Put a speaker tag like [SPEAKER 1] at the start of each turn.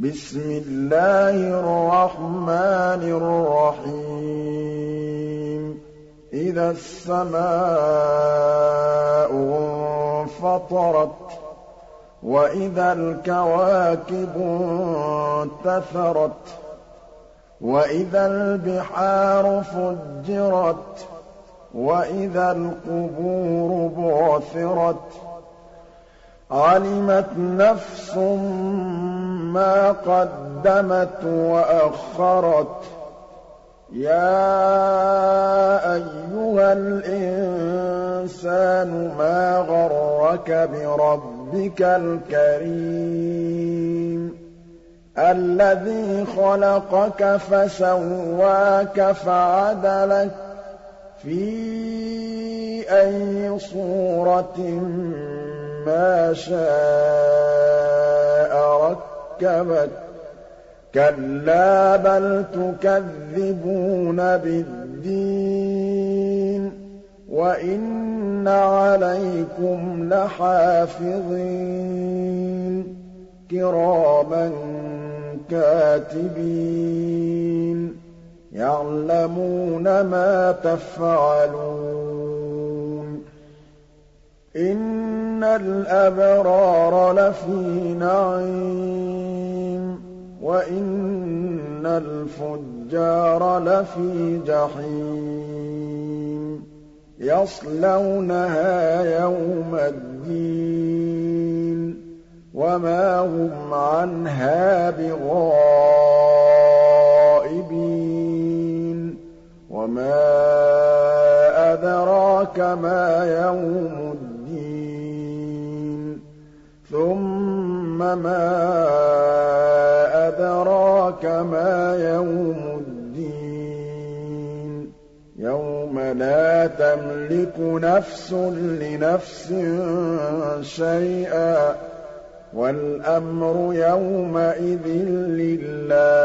[SPEAKER 1] بِسْمِ اللَّهِ الرَّحْمَٰنِ الرَّحِيمِ. إِذَا السَّمَاءُ انفَطَرَتْ وَإِذَا الْكَوَاكِبُ انتَثَرَتْ وَإِذَا الْبِحَارُ فُجِّرَتْ وَإِذَا الْقُبُورُ بُعْثِرَتْ عَلِمَتْ نَفْسٌ مَّا قَدَّمَتْ وَأَخَّرَتْ يَا أَيُّهَا الْإِنسَانُ مَا غَرَّكَ بِرَبِّكَ الْكَرِيمِ الَّذِي خَلَقَكَ فَسَوَّاكَ فَعَدَلَكَ فِي أَيِّ صُورَةٍ مَّا شَاءَ رَكَّبَكَ كَلَّا بَلْ تُكَذِّبُونَ بِالدِّينِ وَإِنَّ عَلَيْكُمْ لَحَافِظِينَ. كِرَامًا كَاتِبِينَ. يَعْلَمُونَ مَا تَفْعَلُونَ. إِنَّ الْأَبْرَارَ لَفِي نَعِيمٍ. الْفُجَّارَ لَفِي جَحِيمٍ يَصْلَوْنَهَا يَوْمَ الدِّينِ وَمَا هُمْ عَنْهَا بِغَائِبِينَ وَمَا أَدْرَاكَ مَا يَوْمُ الدِّينِ ثُمَّ مَا أَدْرَاكَ مَا يَوْمُ الدِّينِ. يَوْمَ لَا تَمْلِكُ نَفْسٌ لِّنَفْسٍ شَيْئًا. وَالْأَمْرُ يَوْمَئِذٍ لِّلَّهِ.